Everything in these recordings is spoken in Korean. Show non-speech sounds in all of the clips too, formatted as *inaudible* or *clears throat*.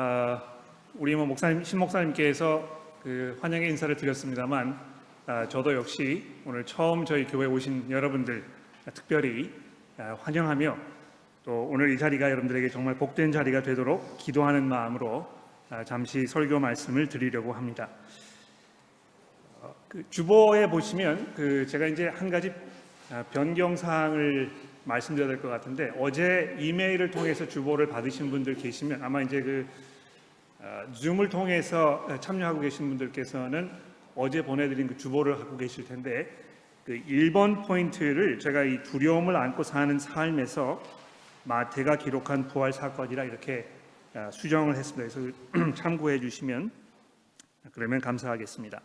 아, 우리 뭐 목사님 신 목사님께서 그 환영의 인사를 드렸습니다만 아, 저도 역시 오늘 처음 저희 교회 에 오신 여러분들 특별히 아, 환영하며 또 오늘 이 자리가 여러분들에게 정말 복된 자리가 되도록 기도하는 마음으로 아, 잠시 설교 말씀을 드리려고 합니다. 어, 그 주보에 보시면 그 제가 이제 한 가지 아, 변경 사항을 말씀드려야 될 것 같은데 어제 이메일을 통해서 주보를 받으신 분들 계시면 아마 이제 그 아, 줌을 통해서 참여하고 계신 분들께서는 어제 보내드린 그 주보를 갖고 계실 텐데 그 1번 포인트를 제가 이 두려움을 안고 사는 삶에서 마태가 기록한 부활 사건이라 이렇게 아, 수정을 했습니다. 그래서 *clears throat* 참고해 주시면 그러면 감사하겠습니다.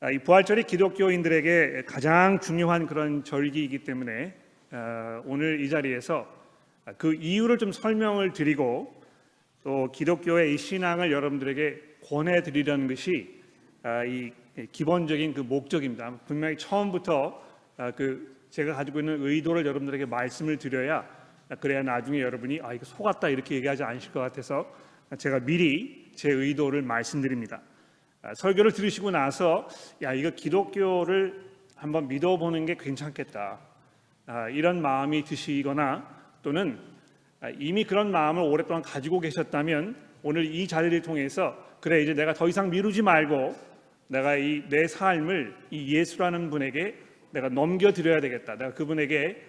아, 이 부활절이 기독교인들에게 가장 중요한 그런 절기이기 때문에 아, 오늘 이 자리에서 그 이유를 좀 설명을 드리고 또 기독교의 이 신앙을 여러분들에게 권해 드리려는 것이 아, 이 기본적인 그 목적입니다. 분명히 처음부터 그 제가 가지고 있는 의도를 여러분들에게 말씀을 드려야 그래야 나중에 여러분이 아 이거 속았다 이렇게 얘기하지 않으실 것 같아서 제가 미리 제 의도를 말씀드립니다. 아, 설교를 들으시고 나서 야 이거 기독교를 한번 믿어보는 게 괜찮겠다 아, 이런 마음이 드시거나 또는 아, 이미 그런 마음을 오랫동안 가지고 계셨다면 오늘 이 자리를 통해서 그래 이제 내가 더 이상 미루지 말고 내가 이 내 삶을 이 예수라는 분에게 내가 넘겨 드려야 되겠다 내가 그분에게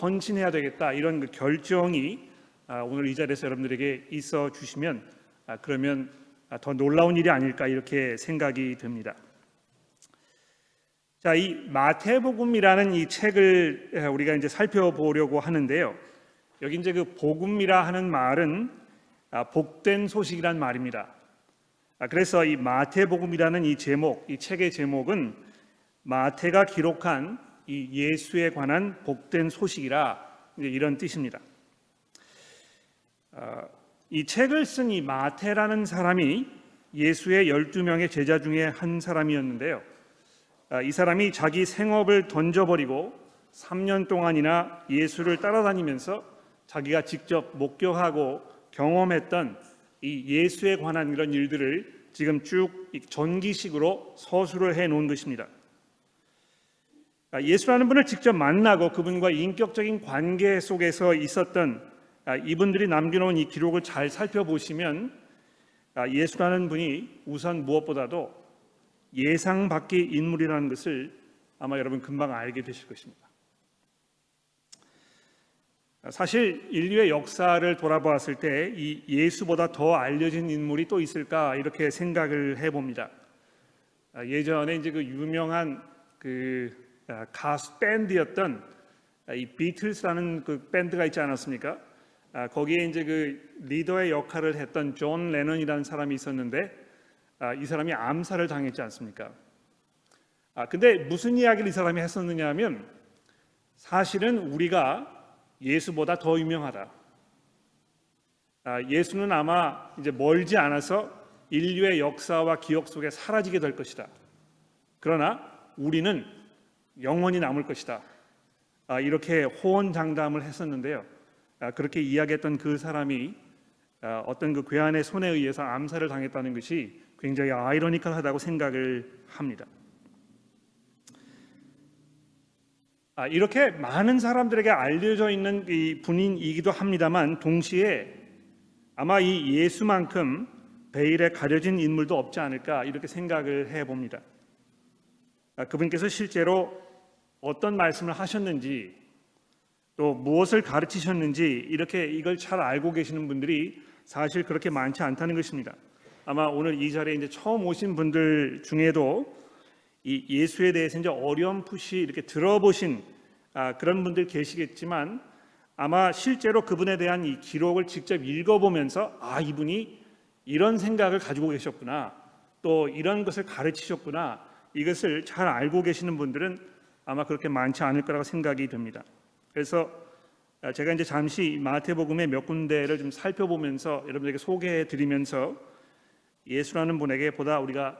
헌신해야 되겠다 이런 그 결정이 오늘 이 자리에서 여러분들에게 있어 주시면 그러면 아, 더 놀라운 일이 아닐까 이렇게 생각이 듭니다. 자, 이 마태복음이라는 이 책을 우리가 이제 살펴보려고 하는데요. 여기 이제 그 복음이라 하는 말은 아, 복된 소식이란 말입니다. 아, 그래서 이 마태복음이라는 이 제목, 이 책의 제목은 마태가 기록한 이 예수에 관한 복된 소식이라 이런 뜻입니다. 이 책을 쓴 이 마태라는 사람이 예수의 12명의 제자 중에 한 사람이었는데요. 아, 이 사람이 자기 생업을 던져버리고 3년 동안이나 예수를 따라다니면서 자기가 직접 목격하고 경험했던 이 예수에 관한 이런 일들을 지금 쭉 전기식으로 서술을 해 놓은 것입니다. 아, 예수라는 분을 직접 만나고 그분과 인격적인 관계 속에서 있었던 아, 이분들이 남겨놓은 이 기록을 잘 살펴보시면 아, 예수라는 분이 우선 무엇보다도 예상 밖의 인물이라는 것을 아마 여러분 금방 알게 되실 것입니다. 아, 사실 인류의 역사를 돌아보았을 때 이 예수보다 더 알려진 인물이 또 있을까 이렇게 생각을 해봅니다. 예전에 이제 그 유명한 그 가수 밴드였던 이 비틀스라는 그 밴드가 있지 않았습니까? 아, 거기에 이제 그 리더의 역할을 했던 존 레넌이라는 사람이 있었는데 아, 이 사람이 암살을 당했지 않습니까? 아, 근데 무슨 이야기를 이 사람이 했었느냐면 사실은 우리가 예수보다 더 유명하다. 아, 예수는 아마 이제 멀지 않아서 인류의 역사와 기억 속에 사라지게 될 것이다. 그러나 우리는 영원히 남을 것이다. 아, 이렇게 호언장담을 했었는데요. 아, 그렇게 이야기했던 그 사람이 아, 어떤 그 괴한의 손에 의해서 암살을 당했다는 것이 굉장히 아이러니컬하다고 생각을 합니다. 아, 이렇게 많은 사람들에게 알려져 있는 이 분인이기도 합니다만 동시에 아마 이 예수만큼 베일에 가려진 인물도 없지 않을까 이렇게 생각을 해봅니다. 그분께서 실제로 어떤 말씀을 하셨는지 또 무엇을 가르치셨는지 이렇게 이걸 잘 알고 계시는 분들이 사실 그렇게 많지 않다는 것입니다. 아마 오늘 이 자리에 이제 처음 오신 분들 중에도 이 예수에 대해서 이제 어렴풋이 이렇게 들어보신 아, 그런 분들 계시겠지만 아마 실제로 그분에 대한 이 기록을 직접 읽어보면서 아 이분이 이런 생각을 가지고 계셨구나 또 이런 것을 가르치셨구나 이것을 잘 알고 계시는 분들은 아마 그렇게 많지 않을 거라고 생각이 듭니다. 그래서 아, 제가 이제 잠시 마태복음의 몇 군데를 좀 살펴보면서 여러분에게 소개해 드리면서 예수라는 분에게 보다 우리가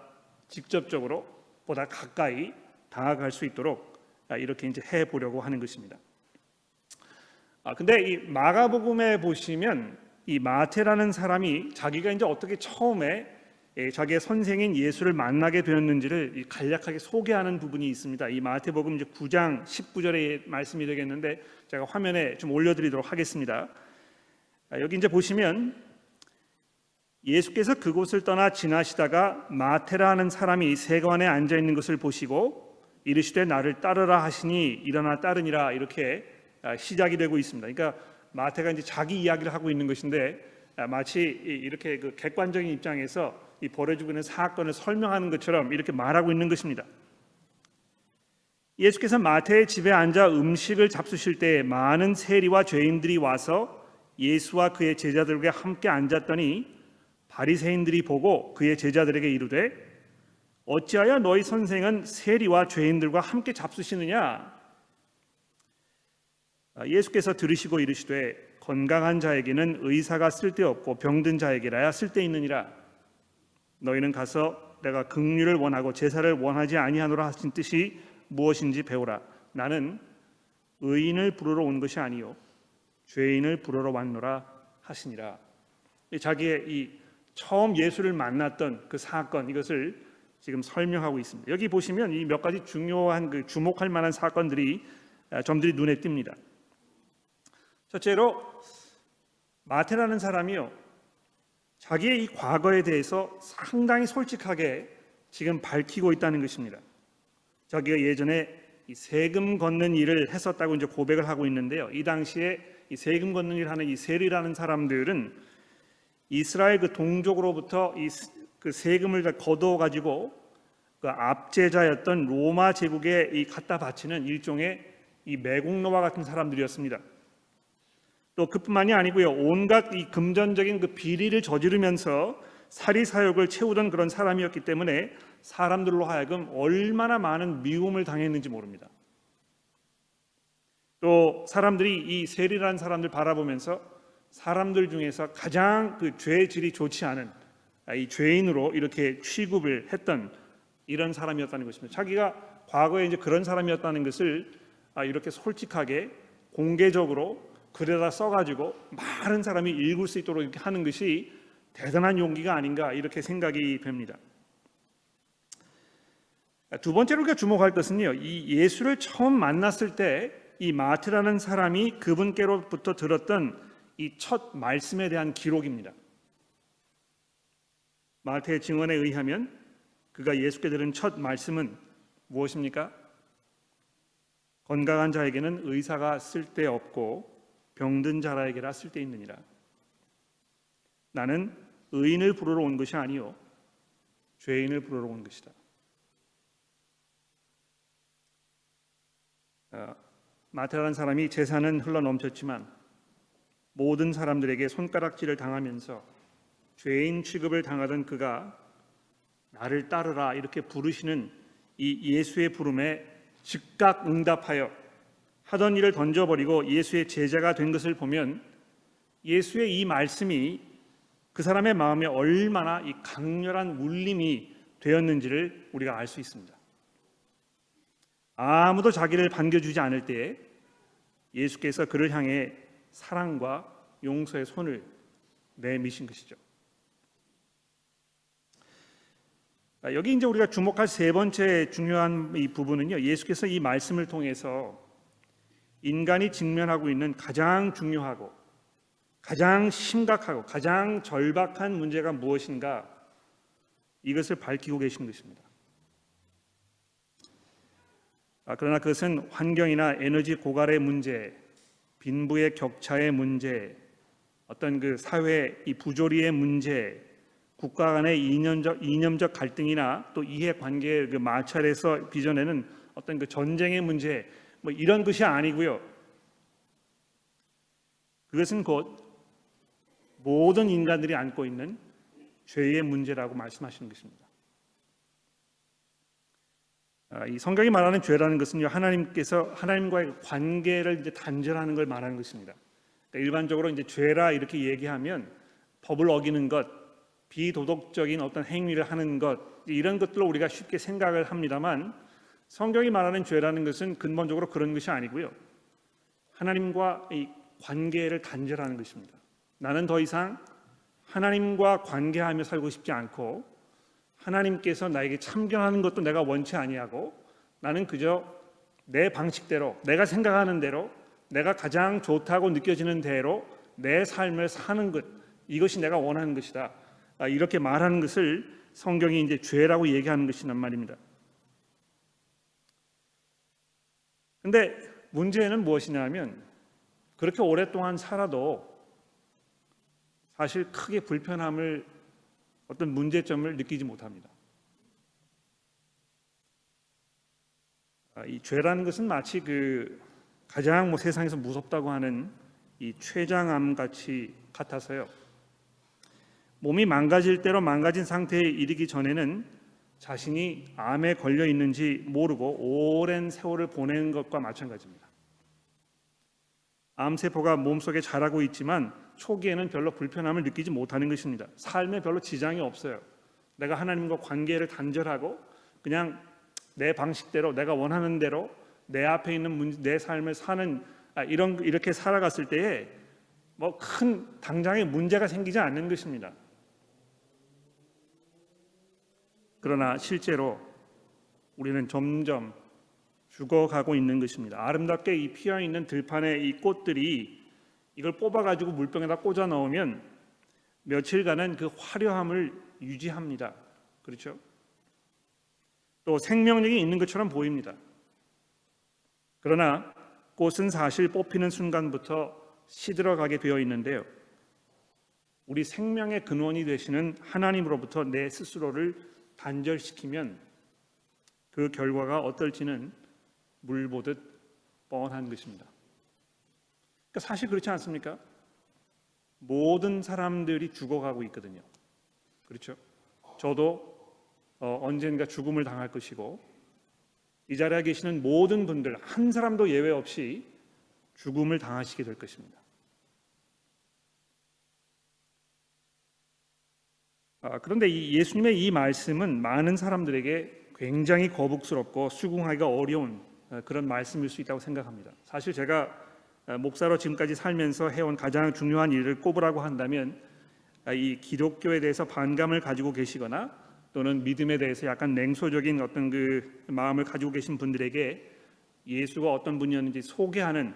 직접적으로 보다 가까이 다가갈 수 있도록 아, 이렇게 이제 해 보려고 하는 것입니다. 아 근데 이 마가복음에 보시면 이 마테라는 사람이 자기가 이제 어떻게 처음에 예, 자기의 선생인 예수를 만나게 되었는지를 이 간략하게 소개하는 부분이 있습니다. 이 마태복음 이제 9장 19절의 말씀이 되겠는데 제가 화면에 좀 올려드리도록 하겠습니다. 아, 여기 이제 보시면 예수께서 그곳을 떠나 지나시다가 마테라는 사람이 세관에 앉아 있는 것을 보시고 이르시되 나를 따르라 하시니 일어나 따르니라 이렇게 아, 시작이 되고 있습니다. 그러니까 마태가 이제 자기 이야기를 하고 있는 것인데 아, 마치 이렇게 그 객관적인 입장에서 이 벌어지고 있는 사건을 설명하는 것처럼 이렇게 말하고 있는 것입니다. 예수께서 마태의 집에 앉아 음식을 잡수실 때 많은 세리와 죄인들이 와서 예수와 그의 제자들과 함께 앉았더니 바리새인들이 보고 그의 제자들에게 이르되 어찌하여 너희 선생은 세리와 죄인들과 함께 잡수시느냐? 아, 예수께서 들으시고 이르시되 건강한 자에게는 의사가 쓸데없고 병든 자에게라야 쓸데있느니라. 너희는 가서 내가 긍휼을 원하고 제사를 원하지 아니하노라 하신 뜻이 무엇인지 배우라. 나는 의인을 부르러 온 것이 아니요 죄인을 부르러 왔노라 하시니라. 자기의 이 처음 예수를 만났던 그 사건 이것을 지금 설명하고 있습니다. 여기 보시면 이 몇 가지 중요한 그 주목할 만한 사건들이 아, 점들이 눈에 띕니다. 첫째로 마테라는 사람이요 자기의 이 과거에 대해서 상당히 솔직하게 지금 밝히고 있다는 것입니다. 자기가 예전에 이 세금 걷는 일을 했었다고 이제 고백을 하고 있는데요. 이 당시에 이 세금 걷는 일을 하는 이 세리라는 사람들은 이스라엘 그 동족으로부터 이 그 세금을 거두어 가지고 그 압제자였던 로마 제국에 이 갖다 바치는 일종의 이 매국노와 같은 사람들이었습니다. 또 그뿐만이 아니고요. 온갖 이 금전적인 그 비리를 저지르면서 사리 사욕을 채우던 그런 사람이었기 때문에 사람들로 하여금 얼마나 많은 미움을 당했는지 모릅니다. 또 사람들이 이 세리라는 사람들 바라보면서 사람들 중에서 가장 그 죄질이 좋지 않은 아, 이 죄인으로 이렇게 취급을 했던 이런 사람이었다는 것입니다. 자기가 과거에 이제 그런 사람이었다는 것을 아, 이렇게 솔직하게 공개적으로 글에다 써가지고 많은 사람이 읽을 수 있도록 이렇게 하는 것이 대단한 용기가 아닌가 이렇게 생각이 됩니다. 아, 두 번째로 우리가 주목할 것은요, 이 예수를 처음 만났을 때 이 마트라는 사람이 그분께로부터 들었던 이 첫 말씀에 대한 기록입니다. 마태의 증언에 의하면 그가 예수께 들은 첫 말씀은 무엇입니까? 건강한 자에게는 의사가 쓸데없고 병든 자라에게라 쓸데있느니라. 나는 의인을 부르러 온 것이 아니요 죄인을 부르러 온 것이다. 어, 마태라는 사람이 재산은 흘러 넘쳤지만 모든 사람들에게 손가락질을 당하면서 죄인 취급을 당하던 그가 나를 따르라 이렇게 부르시는 이 예수의 부름에 즉각 응답하여 하던 일을 던져버리고 예수의 제자가 된 것을 보면 예수의 이 말씀이 그 사람의 마음에 얼마나 이 강렬한 울림이 되었는지를 우리가 알 수 있습니다. 아무도 자기를 반겨주지 않을 때에 예수께서 그를 향해 사랑과 용서의 손을 내미신 것이죠. 아, 여기 이제 우리가 주목할 세 번째 중요한 이 부분은요. 예수께서 이 말씀을 통해서 인간이 직면하고 있는 가장 중요하고 가장 심각하고 가장 절박한 문제가 무엇인가 이것을 밝히고 계신 것입니다. 아, 그러나 그것은 환경이나 에너지 고갈의 문제, 빈부의 격차의 문제, 어떤 그 사회 이 부조리의 문제, 국가 간의 이념적 이념적 갈등이나 또 이해 관계의 그 마찰에서 빚어내는 어떤 그 전쟁의 문제, 뭐 이런 것이 아니고요. 그것은 곧 모든 인간들이 안고 있는 죄의 문제라고 말씀하시는 것입니다. 아, 이 성경이 말하는 죄라는 것은요 하나님께서 하나님과의 관계를 이제 단절하는 걸 말하는 것입니다. 그러니까 일반적으로 이제 죄라 이렇게 얘기하면 법을 어기는 것, 비도덕적인 어떤 행위를 하는 것 이런 것들로 우리가 쉽게 생각을 합니다만 성경이 말하는 죄라는 것은 근본적으로 그런 것이 아니고요 하나님과 이 관계를 단절하는 것입니다. 나는 더 이상 하나님과 관계하며 살고 싶지 않고 하나님께서 나에게 참견하는 것도 내가 원치 아니하고 나는 그저 내 방식대로 내가 생각하는 대로 내가 가장 좋다고 느껴지는 대로 내 삶을 사는 것 이것이 내가 원하는 것이다. 아, 이렇게 말하는 것을 성경이 이제 죄라고 얘기하는 것이란 말입니다. 근데 문제는 무엇이냐면 그렇게 오랫동안 살아도 사실 크게 불편함을 어떤 문제점을 느끼지 못합니다. 아, 이 죄라는 것은 마치 그 가장 뭐 세상에서 무섭다고 하는 이 췌장암 같이 같아서요. 몸이 망가질 대로 망가진 상태에 이르기 전에는 자신이 암에 걸려 있는지 모르고 오랜 세월을 보낸 것과 마찬가지입니다. 암세포가 몸속에 자라고 있지만 초기에는 별로 불편함을 느끼지 못하는 것입니다. 삶에 별로 지장이 없어요. 내가 하나님과 관계를 단절하고 그냥 내 방식대로 내가 원하는 대로 내 앞에 있는 문, 내 삶을 사는 아, 이런 이렇게 살아갔을 때에 뭐 큰 당장의 문제가 생기지 않는 것입니다. 그러나 실제로 우리는 점점 죽어가고 있는 것입니다. 아름답게 이 피어 있는 들판에 이 꽃들이 이걸 뽑아 가지고 물병에다 꽂아 넣으면 며칠간은 그 화려함을 유지합니다. 그렇죠? 또 생명력이 있는 것처럼 보입니다. 그러나 꽃은 사실 뽑히는 순간부터 시들어가게 되어 있는데요. 우리 생명의 근원이 되시는 하나님으로부터 내 스스로를 단절시키면 그 결과가 어떨지는 물 보듯 뻔한 것입니다. 그러니까 사실 그렇지 않습니까? 모든 사람들이 죽어가고 있거든요. 그렇죠? 저도 어, 언젠가 죽음을 당할 것이고 이 자리에 계시는 모든 분들 한 사람도 예외 없이 죽음을 당하시게 될 것입니다. 그런데 이 예수님의 이 말씀은 많은 사람들에게 굉장히 거북스럽고 수긍하기가 어려운 어, 그런 말씀일 수 있다고 생각합니다. 사실 제가 어, 목사로 지금까지 살면서 해온 가장 중요한 일을 꼽으라고 한다면 아, 이 기독교에 대해서 반감을 가지고 계시거나 또는 믿음에 대해서 약간 냉소적인 어떤 그 마음을 가지고 계신 분들에게 예수가 어떤 분이었는지 소개하는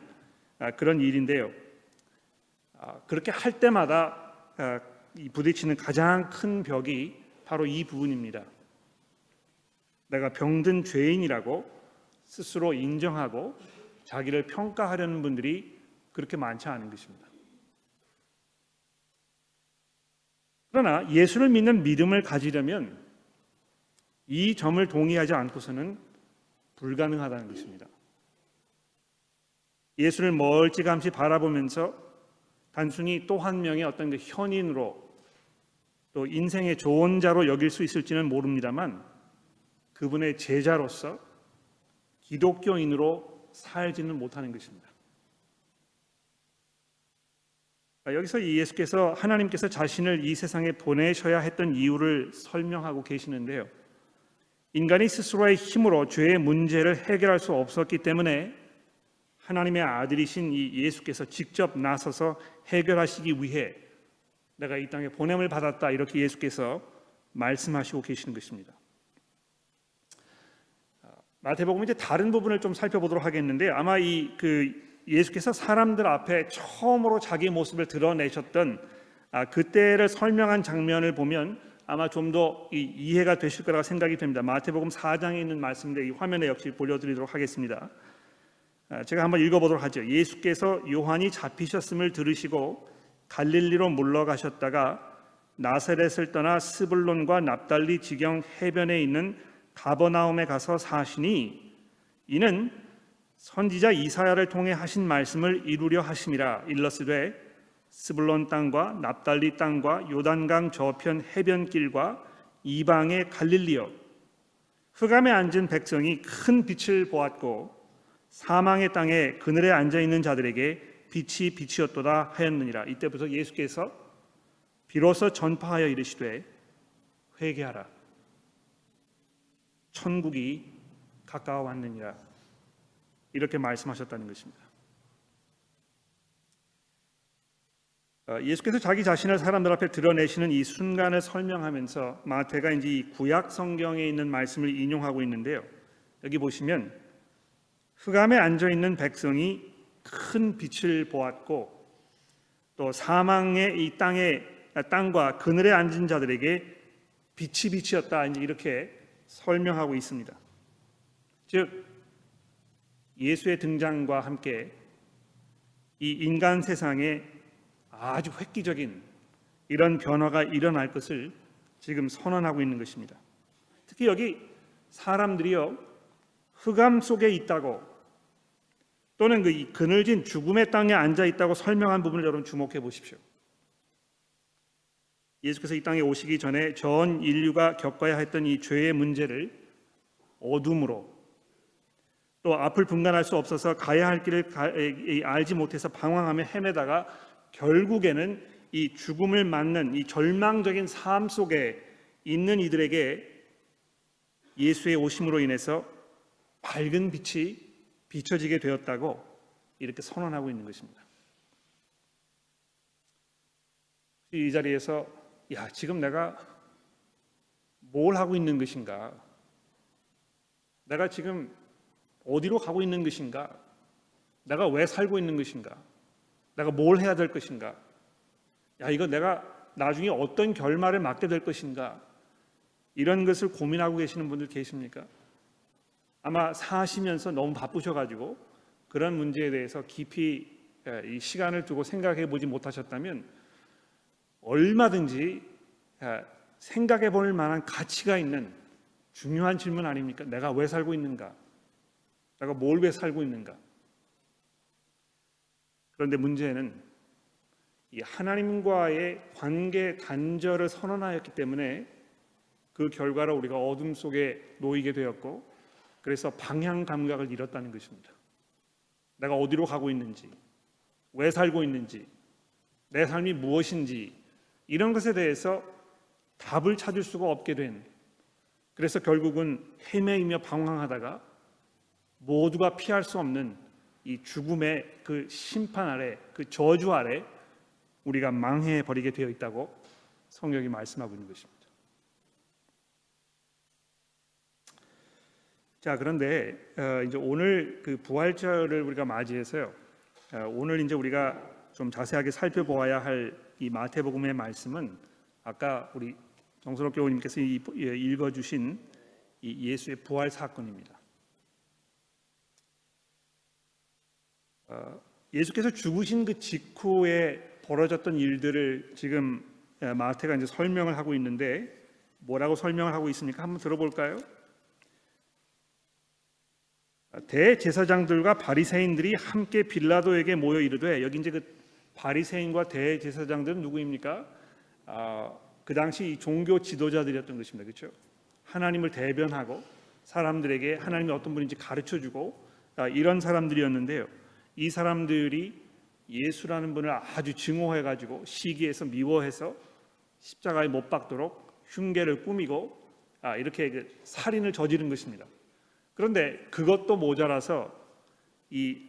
아, 그런 일인데요. 아, 그렇게 할 때마다 부딪히는 가장 큰 벽이 바로 이 부분입니다. 내가 병든 죄인이라고 스스로 인정하고 자기를 평가하려는 분들이 그렇게 많지 않은 것입니다. 그러나 예수를 믿는 믿음을 가지려면 이 점을 동의하지 않고서는 불가능하다는 것입니다. 예수를 멀찌감치 바라보면서 단순히 또 한 명의 어떤 그 현인으로 또 인생의 조언자로 여길 수 있을지는 모릅니다만 그분의 제자로서 기독교인으로 살지는 못하는 것입니다. 여기서 예수께서 하나님께서 자신을 이 세상에 보내셔야 했던 이유를 설명하고 계시는데요. 인간이 스스로의 힘으로 죄의 문제를 해결할 수 없었기 때문에 하나님의 아들이신 이 예수께서 직접 나서서 해결하시기 위해 내가 이 땅에 보냄을 받았다 이렇게 예수께서 말씀하시고 계시는 것입니다. 마태복음 이제 다른 부분을 좀 살펴보도록 하겠는데 아마 이 그 예수께서 사람들 앞에 처음으로 자기 모습을 드러내셨던 아, 그때를 설명한 장면을 보면 아마 좀 더 이해가 되실 거라고 생각이 됩니다. 마태복음 4장에 있는 말씀인데 이 화면에 역시 보여드리도록 하겠습니다. 아, 제가 한번 읽어보도록 하죠. 예수께서 요한이 잡히셨음을 들으시고 갈릴리로 물러가셨다가 나사렛을 떠나 스불론과 납달리 지경 해변에 있는 가버나움에 가서 사시니 이는 선지자 이사야를 통해 하신 말씀을 이루려 하심이라 일러스되 스불론 땅과 납달리 땅과 요단강 저편 해변길과 이방의 갈릴리여 흑암에 앉은 백성이 큰 빛을 보았고 사망의 땅에 그늘에 앉아 있는 자들에게 빛이 빛이었도다 하였느니라 이때부터 예수께서 비로소 전파하여 이르시되 회개하라 천국이 가까워 왔느니라 이렇게 말씀하셨다는 것입니다. 어, 예수께서 자기 자신을 사람들 앞에 드러내시는 이 순간을 설명하면서 마태가 이제 이 구약 성경에 있는 말씀을 인용하고 있는데요. 여기 보시면 흑암에 앉아 있는 백성이 큰 빛을 보았고 또 사망의 이 땅에 땅과 그늘에 앉은 자들에게 빛이 빛이었다 이렇게 설명하고 있습니다. 즉 예수의 등장과 함께 이 인간 세상에 아주 획기적인 이런 변화가 일어날 것을 지금 선언하고 있는 것입니다. 특히 여기 사람들이요 흑암 속에 있다고 또는 그 그늘진 죽음의 땅에 앉아 있다고 설명한 부분을 여러분 주목해 보십시오. 예수께서 이 땅에 오시기 전에 전 인류가 겪어야 했던 이 죄의 문제를 어둠으로 또 앞을 분간할 수 없어서 가야 할 길을 알지 못해서 방황하며 헤매다가 결국에는 이 죽음을 맞는 이 절망적인 삶 속에 있는 이들에게 예수의 오심으로 인해서 밝은 빛이 비춰지게 되었다고 이렇게 선언하고 있는 것입니다. 이 자리에서 야, 지금 내가 뭘 하고 있는 것인가? 내가 지금 어디로 가고 있는 것인가? 내가 왜 살고 있는 것인가? 내가 뭘 해야 될 것인가? 야, 이거 내가 나중에 어떤 결말을 맞게 될 것인가? 이런 것을 고민하고 계시는 분들 계십니까? 아마 사시면서 너무 바쁘셔가지고 그런 문제에 대해서 깊이 이 시간을 두고 생각해 보지 못하셨다면 얼마든지 생각해 볼 만한 가치가 있는 중요한 질문 아닙니까? 내가 왜 살고 있는가? 내가 뭘 왜 살고 있는가? 그런데 문제는 이 하나님과의 관계 단절을 선언하였기 때문에 그 결과로 우리가 어둠 속에 놓이게 되었고 그래서 방향 감각을 잃었다는 것입니다. 내가 어디로 가고 있는지, 왜 살고 있는지, 내 삶이 무엇인지 이런 것에 대해서 답을 찾을 수가 없게 된 그래서 결국은 헤매이며 방황하다가 모두가 피할 수 없는 이 죽음의 그 심판 아래 그 저주 아래 우리가 망해 버리게 되어 있다고 성경이 말씀하고 있는 것입니다. 자 그런데 어, 이제 오늘 그 부활절을 우리가 맞이해서요. 어, 오늘 이제 우리가 좀 자세하게 살펴보아야 할 이 마태복음의 말씀은 아까 우리 정선옥 교우님께서 예, 읽어주신 이 예수의 부활 사건입니다. 어, 예수께서 죽으신 그 직후에 벌어졌던 일들을 지금 예, 마태가 이제 설명을 하고 있는데 뭐라고 설명을 하고 있습니까? 한번 들어볼까요? 대제사장들과 바리새인들이 함께 빌라도에게 모여 이르되 여기 이제 그 바리새인과 대제사장들은 누구입니까? 아, 그 당시 종교 지도자들이었던 것입니다. 그렇죠? 하나님을 대변하고 사람들에게 하나님이 어떤 분인지 가르쳐 주고 아, 이런 사람들이었는데요. 이 사람들이 예수라는 분을 아주 증오해 가지고 시기해서 미워해서 십자가에 못 박도록 흉계를 꾸미고 아, 이렇게 그 살인을 저지른 것입니다. 그런데 그것도 모자라서 이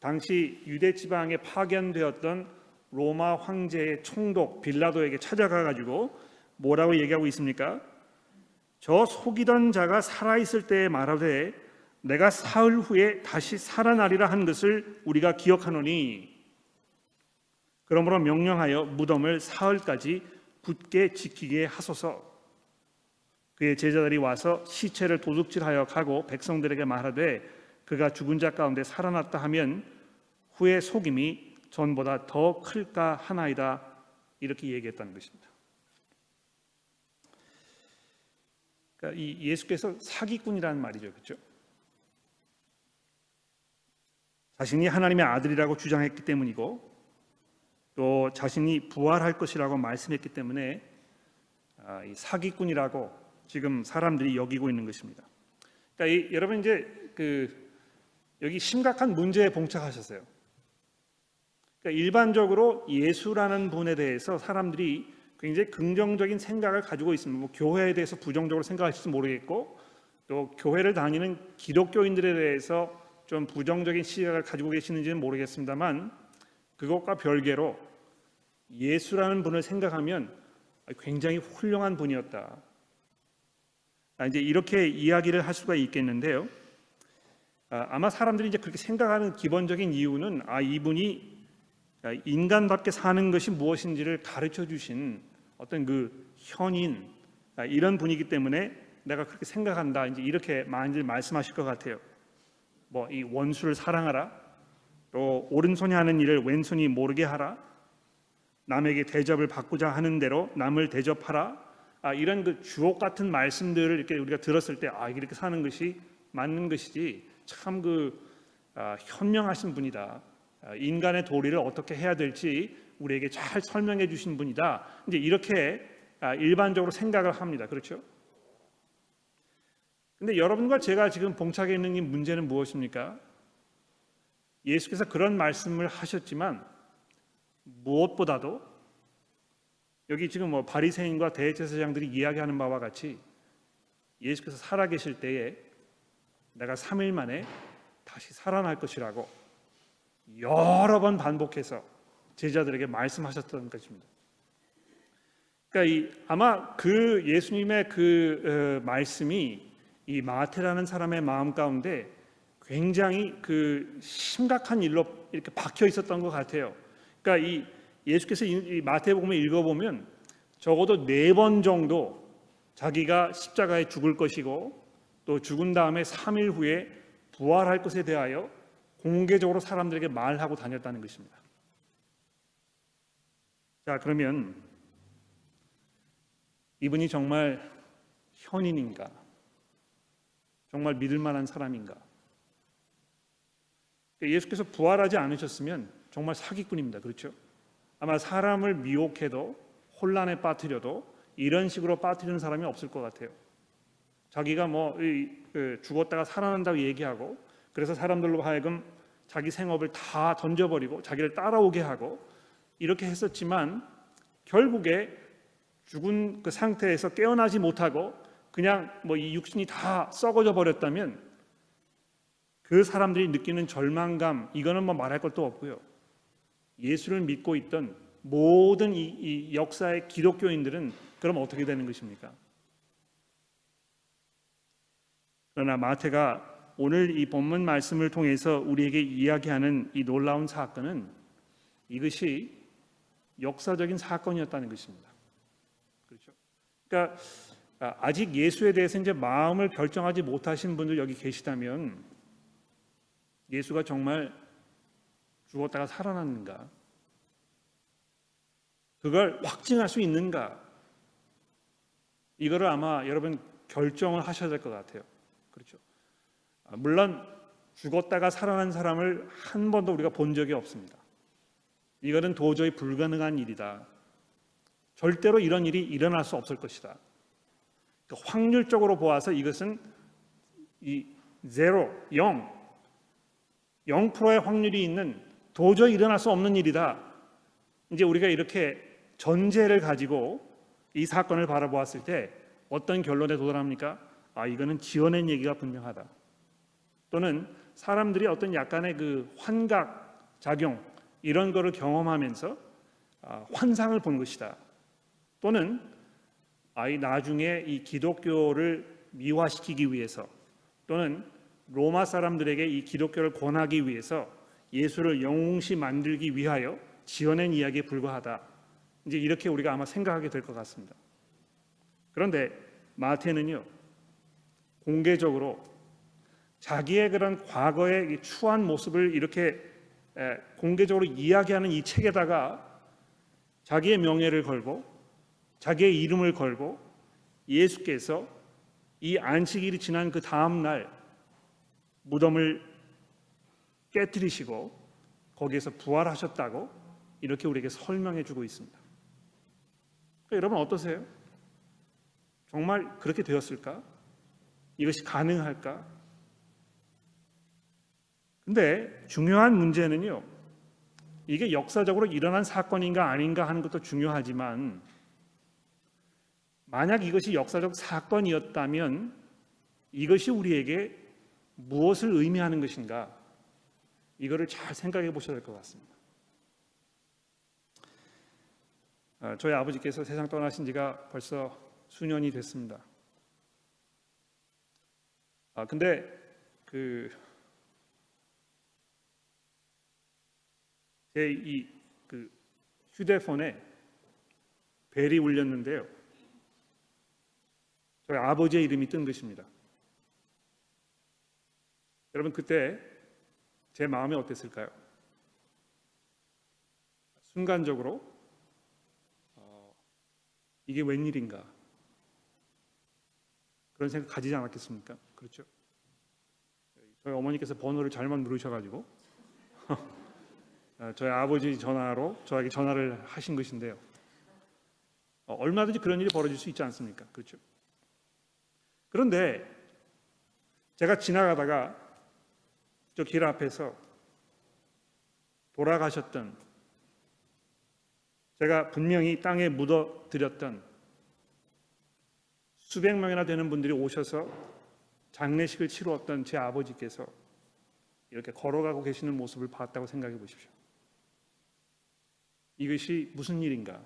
당시 유대 지방에 파견되었던 로마 황제의 총독 빌라도에게 찾아가 가지고 뭐라고 얘기하고 있습니까? 저 속이던 자가 살아 있을 때에 말하되 내가 사흘 후에 다시 살아나리라 한 것을 우리가 기억하노니 그러므로 명령하여 무덤을 사흘까지 굳게 지키게 하소서 그의 제자들이 와서 시체를 도둑질하여 가고 백성들에게 말하되 그가 죽은 자 가운데 살아났다 하면 후에 속임이 전보다 더 클까 하나이다 이렇게 얘기했다는 것입니다. 그러니까 이 예수께서 사기꾼이라는 말이죠, 그렇죠? 자신이 하나님의 아들이라고 주장했기 때문이고 또 자신이 부활할 것이라고 말씀했기 때문에 아, 사기꾼이라고 지금 사람들이 여기고 있는 것입니다. 그러니까 이, 여러분 이제 그 여기 심각한 문제에 봉착하셨어요. 그러니까 일반적으로 예수라는 분에 대해서 사람들이 굉장히 긍정적인 생각을 가지고 있습니다. 뭐 교회에 대해서 부정적으로 생각하실지 모르겠고 또 교회를 다니는 기독교인들에 대해서 좀 부정적인 시각을 가지고 계시는지는 모르겠습니다만 그것과 별개로 예수라는 분을 생각하면 굉장히 훌륭한 분이었다. 아, 이제 이렇게 이야기를 할 수가 있겠는데요. 아, 아마 사람들이 이제 그렇게 생각하는 기본적인 이유는 아 이분이 아, 인간답게 사는 것이 무엇인지를 가르쳐 주신 어떤 그 현인 아, 이런 분이기 때문에 내가 그렇게 생각한다. 이제 이렇게 많이들 말씀하실 것 같아요. 뭐 이 원수를 사랑하라. 또 오른손이 하는 일을 왼손이 모르게 하라. 남에게 대접을 받고자 하는 대로 남을 대접하라. 아, 이런 그 주옥 같은 말씀들을 이렇게 우리가 들었을 때 아, 이렇게 사는 것이 맞는 것이지 참그 아, 현명하신 분이다. 아, 인간의 도리를 어떻게 해야 될지 우리에게 잘 설명해 주신 분이다. 이제 이렇게 아, 일반적으로 생각을 합니다. 그렇죠? 근데 여러분과 제가 지금 봉착해 있는 이 문제는 무엇입니까? 예수께서 그런 말씀을 하셨지만 무엇보다도 여기 지금 뭐 바리새인과 대제사장들이 이야기하는 바와 같이 예수께서 살아계실 때에 내가 3일 만에 다시 살아날 것이라고 여러 번 반복해서 제자들에게 말씀하셨던 것입니다. 그러니까 이, 아마 그 예수님의 그 어, 말씀이 이 마테라는 사람의 마음 가운데 굉장히 그 심각한 일로 이렇게 박혀 있었던 것 같아요. 그러니까 이 예수께서 이 마태복음을 읽어보면 적어도 네 번 정도 자기가 십자가에 죽을 것이고 또 죽은 다음에 3일 후에 부활할 것에 대하여 공개적으로 사람들에게 말하고 다녔다는 것입니다. 자, 그러면 이분이 정말 현인인가? 정말 믿을 만한 사람인가? 예수께서 부활하지 않으셨으면 정말 사기꾼입니다. 그렇죠? 아마 사람을 미혹해도 혼란에 빠뜨려도 이런 식으로 빠뜨리는 사람이 없을 것 같아요. 자기가 뭐그 죽었다가 살아난다고 얘기하고 그래서 사람들로 하여금 자기 생업을 다 던져버리고 자기를 따라오게 하고 이렇게 했었지만 결국에 죽은 그 상태에서 깨어나지 못하고 그냥 뭐 이 육신이 다 썩어져 버렸다면 그 사람들이 느끼는 절망감 이거는 뭐 말할 것도 없고요. 예수를 믿고 있던 모든 이, 이 역사의 기독교인들은 그럼 어떻게 되는 것입니까? 그러나 마태가 오늘 이 본문 말씀을 통해서 우리에게 이야기하는 이 놀라운 사건은 이것이 역사적인 사건이었다는 것입니다. 그렇죠? 그러니까 아직 예수에 대해서 이제 마음을 결정하지 못하신 분들 여기 계시다면 예수가 정말 죽었다가 살아났는가? 그걸 확증할 수 있는가? 이거를 아마 여러분 결정을 하셔야 될 것 같아요. 그렇죠? 아, 물론 죽었다가 살아난 사람을 한 번도 우리가 본 적이 없습니다. 이거는 도저히 불가능한 일이다. 절대로 이런 일이 일어날 수 없을 것이다. 그러니까 확률적으로 보아서 이것은 이 제로, 0, 0%의 확률이 있는 도저히 일어날 수 없는 일이다. 이제 우리가 이렇게 전제를 가지고 이 사건을 바라보았을 때 어떤 결론에 도달합니까? 아, 이거는 지어낸 얘기가 분명하다. 또는 사람들이 어떤 약간의 그 환각 작용 이런 거를 경험하면서 아, 환상을 본 것이다. 또는 아이 나중에 이 기독교를 미화시키기 위해서 또는 로마 사람들에게 이 기독교를 권하기 위해서 예수를 영웅시 만들기 위하여 지어낸 이야기에 불과하다. 이제 이렇게 우리가 아마 생각하게 될 것 같습니다. 그런데 마태는요 공개적으로 자기의 그런 과거의 추한 모습을 이렇게 공개적으로 이야기하는 이 책에다가 자기의 명예를 걸고 자기의 이름을 걸고 예수께서 이 안식일이 지난 그 다음 날 무덤을 깨뜨리시고 거기에서 부활하셨다고 이렇게 우리에게 설명해 주고 있습니다. 그러니까 여러분 어떠세요? 정말 그렇게 되었을까? 이것이 가능할까? 근데 중요한 문제는요. 이게 역사적으로 일어난 사건인가 아닌가 하는 것도 중요하지만 만약 이것이 역사적 사건이었다면 이것이 우리에게 무엇을 의미하는 것인가? 이거를 잘 생각해 보셔야 될 것 같습니다. 아, 저희 아버지께서 세상 떠나신 지가 벌써 수년이 됐습니다. 아 근데 그 제 이 그 휴대폰에 벨이 울렸는데요. 저희 아버지의 이름이 뜬 것입니다. 여러분 그때 제 마음이 어땠을까요? 순간적으로 어, 이게 웬일인가 그런 생각 가지지 않았겠습니까? 그렇죠? 저희 어머니께서 번호를 잘못 누르셔가지고 *laughs* 어, 저희 아버지 전화로 저에게 전화를 하신 것인데요. 어, 얼마든지 그런 일이 벌어질 수 있지 않습니까? 그렇죠? 그런데 제가 지나가다가 저 길 앞에서 돌아가셨던 제가 분명히 땅에 묻어 드렸던 수백 명이나 되는 분들이 오셔서 장례식을 치루었던 제 아버지께서 이렇게 걸어가고 계시는 모습을 봤다고 생각해 보십시오. 이것이 무슨 일인가?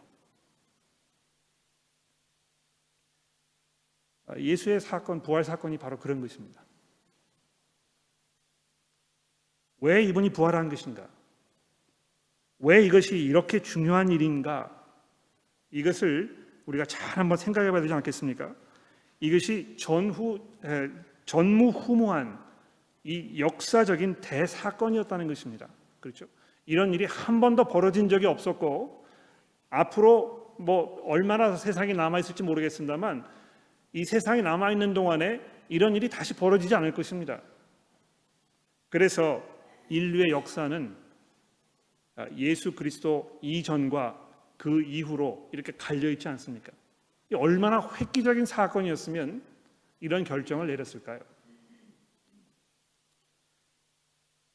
아, 예수의 사건, 부활 사건이 바로 그런 것입니다. 왜 이분이 부활한 것인가? 왜 이것이 이렇게 중요한 일인가? 이것을 우리가 잘 한번 생각해 봐야 되지 않겠습니까? 이것이 전후 에, 전무후무한 이 역사적인 대사건이었다는 것입니다. 그렇죠? 이런 일이 한 번도 벌어진 적이 없었고 앞으로 뭐 얼마나 세상이 남아 있을지 모르겠습니다만 이 세상이 남아 있는 동안에 이런 일이 다시 벌어지지 않을 것입니다. 그래서 인류의 역사는 예수 그리스도 이전과 그 이후로 이렇게 갈려 있지 않습니까? 얼마나 획기적인 사건이었으면 이런 결정을 내렸을까요?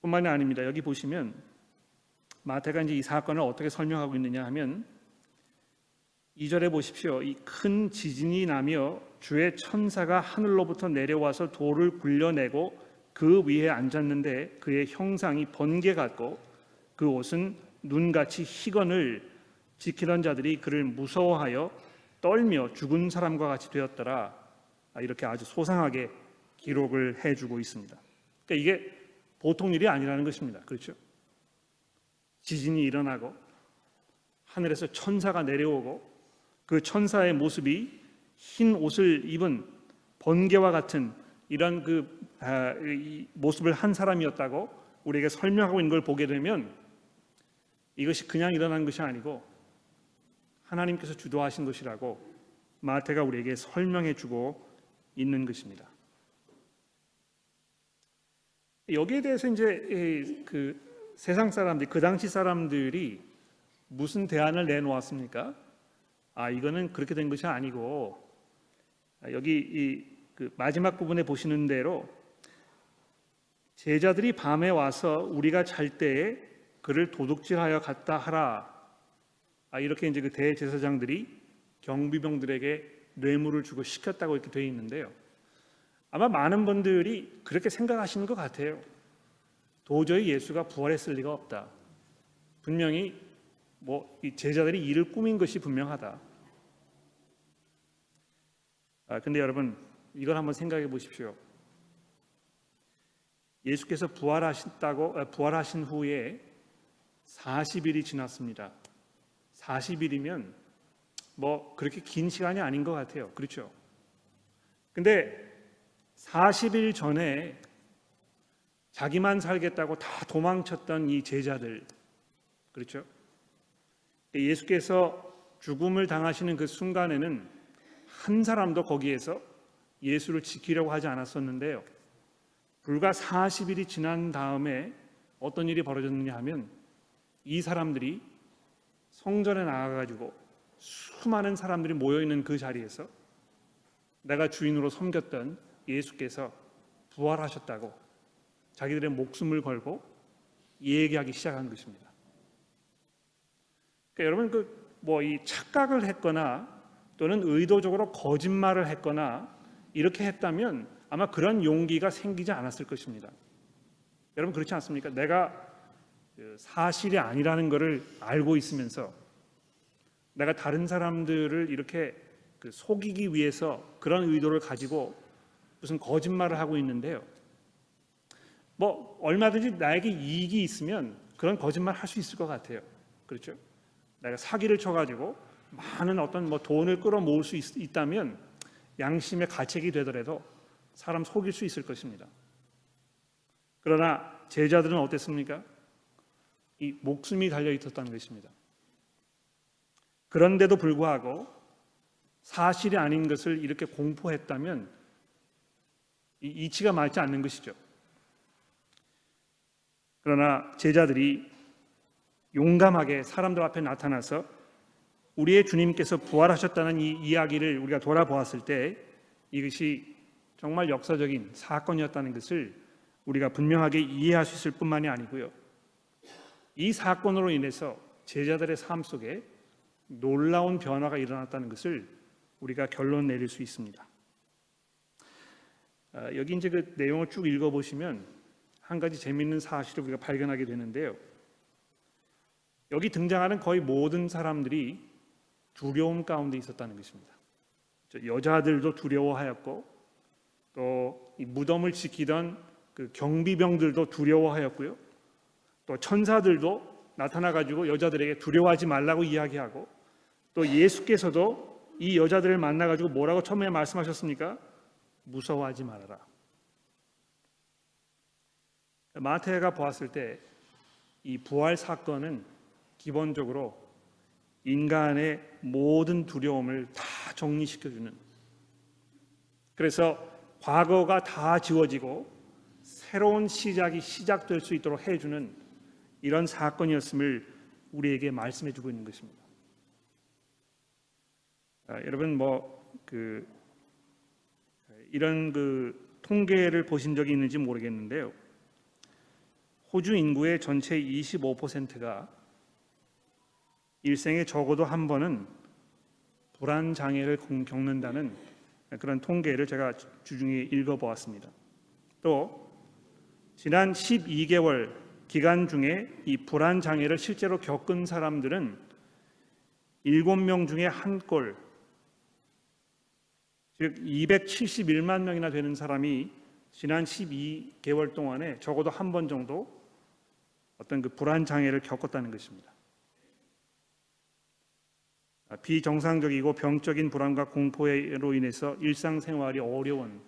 뿐만이 아닙니다. 여기 보시면 마태가 이제 이 사건을 어떻게 설명하고 있느냐 하면 2절에 보십시오. 이 큰 지진이 나며 주의 천사가 하늘로부터 내려와서 돌을 굴려내고 그 위에 앉았는데 그의 형상이 번개 같고 그 옷은 눈같이 희건을 지키던 자들이 그를 무서워하여 떨며 죽은 사람과 같이 되었더라. 아, 이렇게 아주 소상하게 기록을 해주고 있습니다. 그러니까 이게 보통 일이 아니라는 것입니다. 그렇죠? 지진이 일어나고 하늘에서 천사가 내려오고 그 천사의 모습이 흰 옷을 입은 번개와 같은 이런 그 아, 모습을 한 사람이었다고 우리에게 설명하고 있는 걸 보게 되면 이것이 그냥 일어난 것이 아니고 하나님께서 주도하신 것이라고 마태가 우리에게 설명해 주고 있는 것입니다. 여기에 대해서 이제 그 세상 사람들이 그 당시 사람들이 무슨 대안을 내놓았습니까? 아 이거는 그렇게 된 것이 아니고 여기 이 그 마지막 부분에 보시는 대로 제자들이 밤에 와서 우리가 잘 때에 그를 도둑질하여 갔다 하라. 아 이렇게 이제 그 대제사장들이 경비병들에게 뇌물을 주고 시켰다고 이렇게 되어 있는데요. 아마 많은 분들이 그렇게 생각하시는 것 같아요. 도저히 예수가 부활했을 리가 없다. 분명히 뭐이 제자들이 이를 꾸민 것이 분명하다. 아 근데 여러분 이걸 한번 생각해 보십시오. 예수께서 부활하셨다고 아, 부활하신 후에 40일이 지났습니다. 40일이면 뭐 그렇게 긴 시간이 아닌 것 같아요. 그렇죠? 근데 40일 전에 자기만 살겠다고 다 도망쳤던 이 제자들 그렇죠? 예수께서 죽음을 당하시는 그 순간에는 한 사람도 거기에서 예수를 지키려고 하지 않았었는데요. 불과 40일이 지난 다음에 어떤 일이 벌어졌느냐 하면 이 사람들이 성전에 나가가지고 수많은 사람들이 모여 있는 그 자리에서 내가 주인으로 섬겼던 예수께서 부활하셨다고 자기들의 목숨을 걸고 얘기하기 시작한 것입니다. 그러니까 여러분 그 뭐 이 착각을 했거나 또는 의도적으로 거짓말을 했거나 이렇게 했다면 아마 그런 용기가 생기지 않았을 것입니다. 여러분 그렇지 않습니까? 내가 그 사실이 아니라는 것을 알고 있으면서 내가 다른 사람들을 이렇게 그 속이기 위해서 그런 의도를 가지고 무슨 거짓말을 하고 있는데요. 뭐 얼마든지 나에게 이익이 있으면 그런 거짓말 할 수 있을 것 같아요. 그렇죠? 내가 사기를 쳐가지고 많은 어떤 뭐 돈을 끌어모을 수 있, 다면 양심의 가책이 되더라도 사람 속일 수 있을 것입니다. 그러나 제자들은 어땠습니까? 이 목숨이 달려 있었다는 것입니다. 그런데도 불구하고 사실이 아닌 것을 이렇게 공포했다면 이 이치가 맞지 않는 것이죠. 그러나 제자들이 용감하게 사람들 앞에 나타나서 우리의 주님께서 부활하셨다는 이 이야기를 우리가 돌아보았을 때 이것이 정말 역사적인 사건이었다는 것을 우리가 분명하게 이해할 수 있을 뿐만이 아니고요. 이 사건으로 인해서 제자들의 삶 속에 놀라운 변화가 일어났다는 것을 우리가 결론 내릴 수 있습니다. 아, 여기 이제 그 내용을 쭉 읽어보시면 한 가지 재미있는 사실을 우리가 발견하게 되는데요. 여기 등장하는 거의 모든 사람들이 두려움 가운데 있었다는 것입니다. 여자들도 두려워하였고 또이 무덤을 지키던 그 경비병들도 두려워하였고요. 또 천사들도 나타나 가지고 여자들에게 두려워하지 말라고 이야기하고 또 예수께서도 이 여자들을 만나 가지고 뭐라고 처음에 말씀하셨습니까? 무서워하지 말아라. 마태가 보았을 때 이 부활 사건은 기본적으로 인간의 모든 두려움을 다 정리시켜 주는 그래서 과거가 다 지워지고 새로운 시작이 시작될 수 있도록 해 주는 이런 사건이었음을 우리에게 말씀해 주고 있는 것입니다. 아, 여러분 뭐 그 이런 그 통계를 보신 적이 있는지 모르겠는데요. 호주 인구의 전체 25%가 일생에 적어도 한 번은 불안 장애를 겪는다는 그런 통계를 제가 주중에 읽어보았습니다. 또 지난 12개월 기간 중에 이 불안 장애를 실제로 겪은 사람들은 7명 중에 한 꼴, 즉 271만 명이나 되는 사람이 지난 12개월 동안에 적어도 한 번 정도 어떤 그 불안 장애를 겪었다는 것입니다. 아, 비정상적이고 병적인 불안과 공포로 인해서 일상생활이 어려운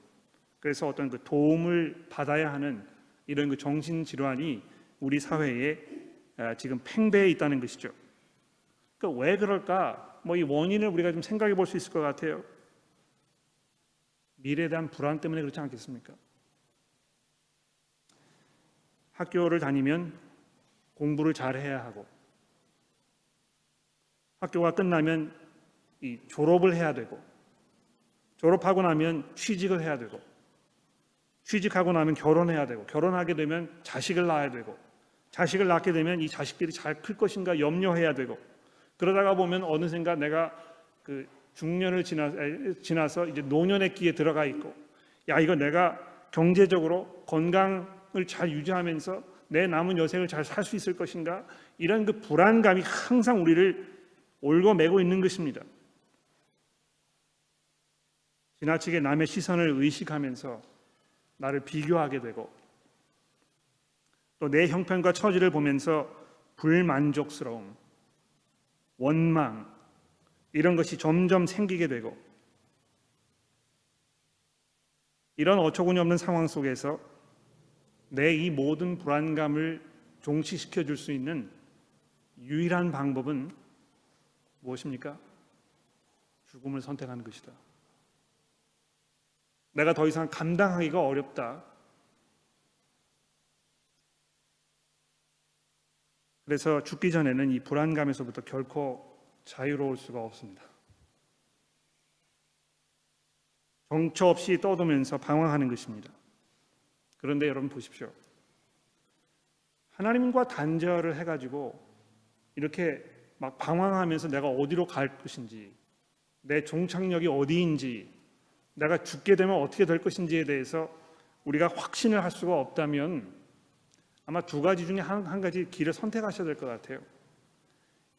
그래서 어떤 그 도움을 받아야 하는 이런 그 정신 질환이 우리 사회에 아, 지금 팽배해 있다는 것이죠. 그러니까 왜 그럴까? 뭐 이 원인을 우리가 좀 생각해 볼 수 있을 것 같아요. 미래에 대한 불안 때문에 그렇지 않겠습니까? 학교를 다니면 공부를 잘 해야 하고 학교가 끝나면 이 졸업을 해야 되고 졸업하고 나면 취직을 해야 되고 취직하고 나면 결혼해야 되고 결혼하게 되면 자식을 낳아야 되고 자식을 낳게 되면 이 자식들이 잘 클 것인가 염려해야 되고 그러다가 보면 어느샌가 내가 그 중년을 지나, 지나서 이제 노년의 끼에 들어가 있고 야 이거 내가 경제적으로 건강을 잘 유지하면서 내 남은 여생을 잘 살 수 있을 것인가? 이런 그 불안감이 항상 우리를 올고 매고 있는 것입니다. 지나치게 남의 시선을 의식하면서 나를 비교하게 되고 또 내 형편과 처지를 보면서 불만족스러움, 원망 이런 것이 점점 생기게 되고 이런 어처구니 없는 상황 속에서 내 이 모든 불안감을 종식시켜 줄 수 있는 유일한 방법은 무엇입니까? 죽음을 선택하는 것이다. 내가 더 이상 감당하기가 어렵다. 그래서 죽기 전에는 이 불안감에서부터 결코 자유로울 수가 없습니다. 정처 없이 떠도면서 방황하는 것입니다. 그런데 여러분 보십시오. 하나님과 단절을 해가지고 이렇게 막 방황하면서 내가 어디로 갈 것인지, 내 종착역이 어디인지, 내가 죽게 되면 어떻게 될 것인지에 대해서 우리가 확신을 할 수가 없다면 아마 두 가지 중에 한, 한 가지 길을 선택하셔야 될 것 같아요.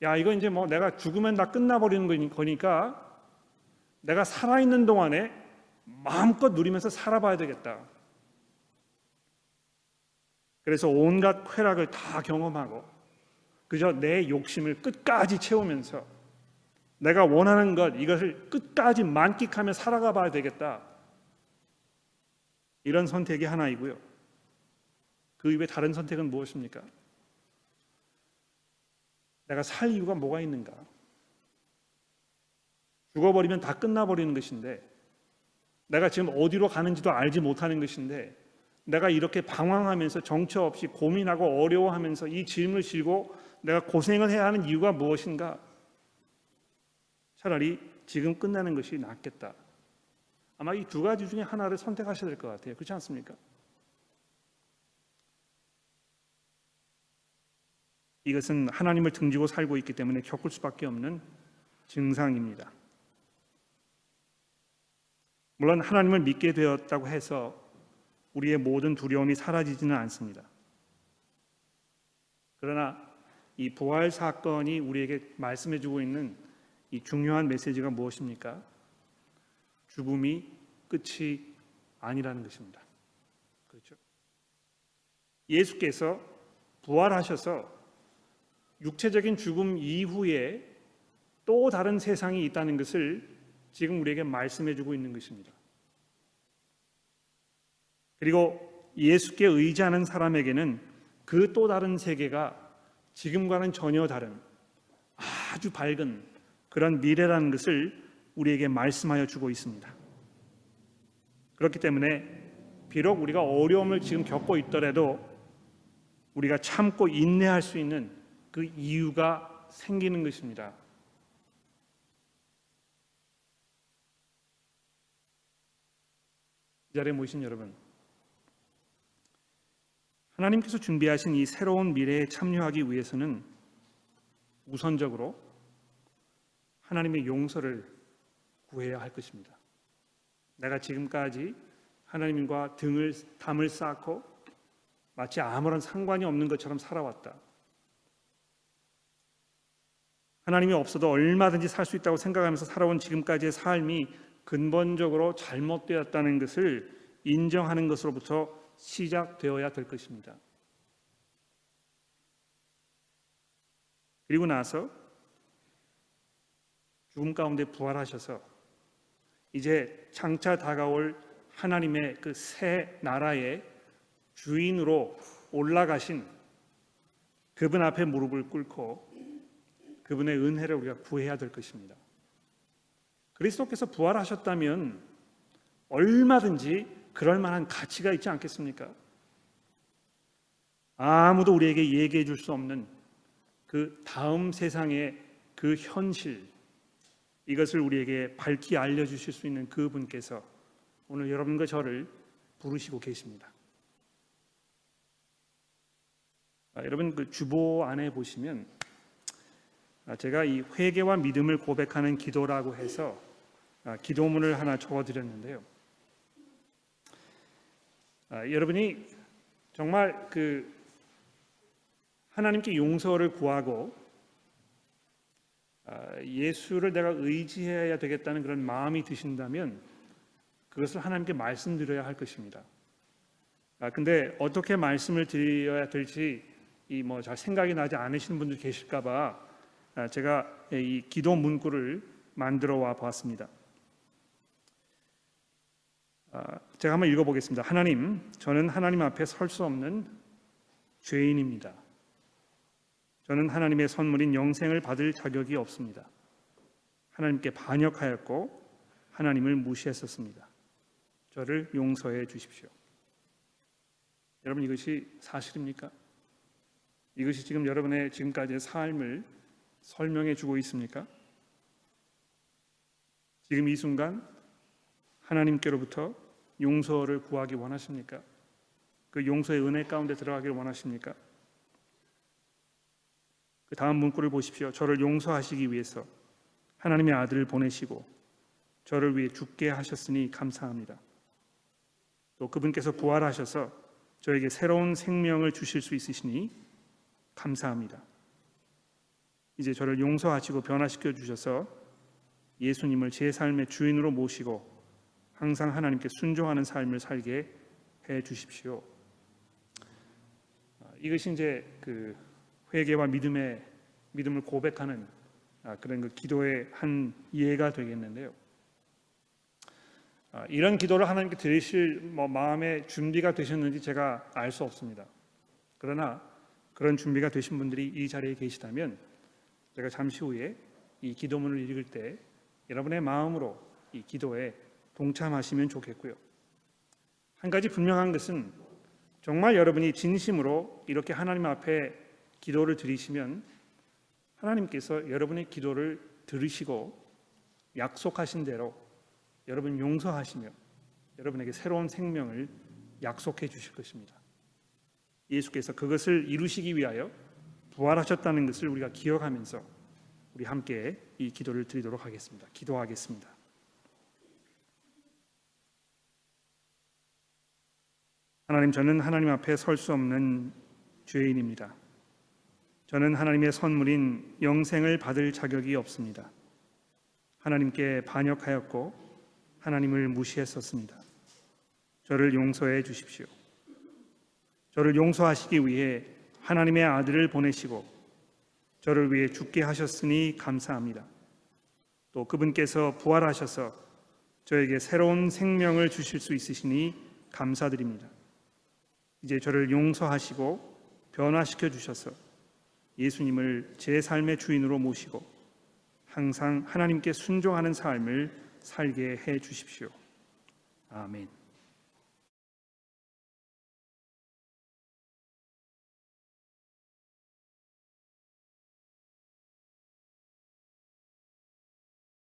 야 이거 이제 뭐 내가 죽으면 다 끝나버리는 거니까 내가 살아있는 동안에 마음껏 누리면서 살아봐야 되겠다. 그래서 온갖 쾌락을 다 경험하고 그저 내 욕심을 끝까지 채우면서 내가 원하는 것 이것을 끝까지 만끽하며 살아가 봐야 되겠다. 이런 선택이 하나이고요. 그 이외에 다른 선택은 무엇입니까? 내가 살 이유가 뭐가 있는가? 죽어버리면 다 끝나버리는 것인데 내가 지금 어디로 가는지도 알지 못하는 것인데 내가 이렇게 방황하면서 정처 없이 고민하고 어려워하면서 이 짐을 지고 내가 고생을 해야 하는 이유가 무엇인가? 차라리 지금 끝나는 것이 낫겠다. 아마 이 두 가지 중에 하나를 선택하셔야 될 것 같아요. 그렇지 않습니까? 이것은 하나님을 등지고 살고 있기 때문에 겪을 수밖에 없는 증상입니다. 물론 하나님을 믿게 되었다고 해서 우리의 모든 두려움이 사라지지는 않습니다. 그러나 이 부활 사건이 우리에게 말씀해 주고 있는 이 중요한 메시지가 무엇입니까? 죽음이 끝이 아니라는 것입니다. 그렇죠? 예수께서 부활하셔서 육체적인 죽음 이후에 또 다른 세상이 있다는 것을 지금 우리에게 말씀해 주고 있는 것입니다. 그리고 예수께 의지하는 사람에게는 그 또 다른 세계가 지금과는 전혀 다른 아주 밝은 그런 미래라는 것을 우리에게 말씀하여 주고 있습니다. 그렇기 때문에 비록 우리가 어려움을 지금 겪고 있더라도 우리가 참고 인내할 수 있는 그 이유가 생기는 것입니다. 이 자리에 모신 여러분, 하나님께서 준비하신 이 새로운 미래에 참여하기 위해서는 우선적으로 하나님의 용서를 구해야 할 것입니다. 내가 지금까지 하나님과 등을 담을 쌓고 마치 아무런 상관이 없는 것처럼 살아왔다. 하나님이 없어도 얼마든지 살 수 있다고 생각하면서 살아온 지금까지의 삶이 근본적으로 잘못되었다는 것을 인정하는 것으로부터 시작되어야 될 것입니다. 그리고 나서 죽음 가운데 부활하셔서 이제 장차 다가올 하나님의 그 새 나라의 주인으로 올라가신 그분 앞에 무릎을 꿇고 그분의 은혜를 우리가 구해야 될 것입니다. 그리스도께서 부활하셨다면 얼마든지 그럴 만한 가치가 있지 않겠습니까? 아무도 우리에게 얘기해 줄 수 없는 그 다음 세상의 그 현실 이것을 우리에게 밝히 알려 주실 수 있는 그 분께서 오늘 여러분과 저를 부르시고 계십니다. 아, 여러분 그 주보 안에 보시면 아, 제가 이 회개와 믿음을 고백하는 기도라고 해서 아, 기도문을 하나 적어 드렸는데요. 아, 여러분이 정말 그 하나님께 용서를 구하고 아, 예수를 내가 의지해야 되겠다는 그런 마음이 드신다면 그것을 하나님께 말씀드려야 할 것입니다. 아, 근데 어떻게 말씀을 드려야 될지 이 뭐 잘 생각이 나지 않으시는 분들 계실까봐 아, 제가 이 기도 문구를 만들어 와 보았습니다. 아, 제가 한번 읽어보겠습니다. 하나님, 저는 하나님 앞에 설 수 없는 죄인입니다. 저는 하나님의 선물인 영생을 받을 자격이 없습니다. 하나님께 반역하였고 하나님을 무시했었습니다. 저를 용서해 주십시오. 여러분 이것이 사실입니까? 이것이 지금 여러분의 지금까지의 삶을 설명해 주고 있습니까? 지금 이 순간 하나님께로부터 용서를 구하기 원하십니까? 그 용서의 은혜 가운데 들어가기를 원하십니까? 그 다음 문구를 보십시오. 저를 용서하시기 위해서 하나님의 아들을 보내시고 저를 위해 죽게 하셨으니 감사합니다. 또 그분께서 부활하셔서 저에게 새로운 생명을 주실 수 있으시니 감사합니다. 이제 저를 용서하시고 변화시켜 주셔서 예수님을 제 삶의 주인으로 모시고 항상 하나님께 순종하는 삶을 살게 해 주십시오. 아, 이것이 이제 그 회개와 믿음의 믿음을 고백하는 아, 그런 그 기도의 한 예가 되겠는데요. 아, 이런 기도를 하나님께 드리실 뭐 마음의 준비가 되셨는지 제가 알 수 없습니다. 그러나 그런 준비가 되신 분들이 이 자리에 계시다면 제가 잠시 후에 이 기도문을 읽을 때 여러분의 마음으로 이 기도에 동참하시면 좋겠고요. 한 가지 분명한 것은 정말 여러분이 진심으로 이렇게 하나님 앞에 기도를 드리시면 하나님께서 여러분의 기도를 들으시고 약속하신 대로 여러분 용서하시며 여러분에게 새로운 생명을 약속해 주실 것입니다. 예수께서 그것을 이루시기 위하여 부활하셨다는 것을 우리가 기억하면서 우리 함께 이 기도를 드리도록 하겠습니다. 기도하겠습니다. 하나님 저는 하나님 앞에 설 수 없는 죄인입니다. 저는 하나님의 선물인 영생을 받을 자격이 없습니다. 하나님께 반역하였고 하나님을 무시했었습니다. 저를 용서해 주십시오. 저를 용서하시기 위해 하나님의 아들을 보내시고 저를 위해 죽게 하셨으니 감사합니다. 또 그분께서 부활하셔서 저에게 새로운 생명을 주실 수 있으시니 감사드립니다. 이제 저를 용서하시고 변화시켜 주셔서 예수님을 제 삶의 주인으로 모시고 항상 하나님께 순종하는 삶을 살게 해 주십시오. 아멘.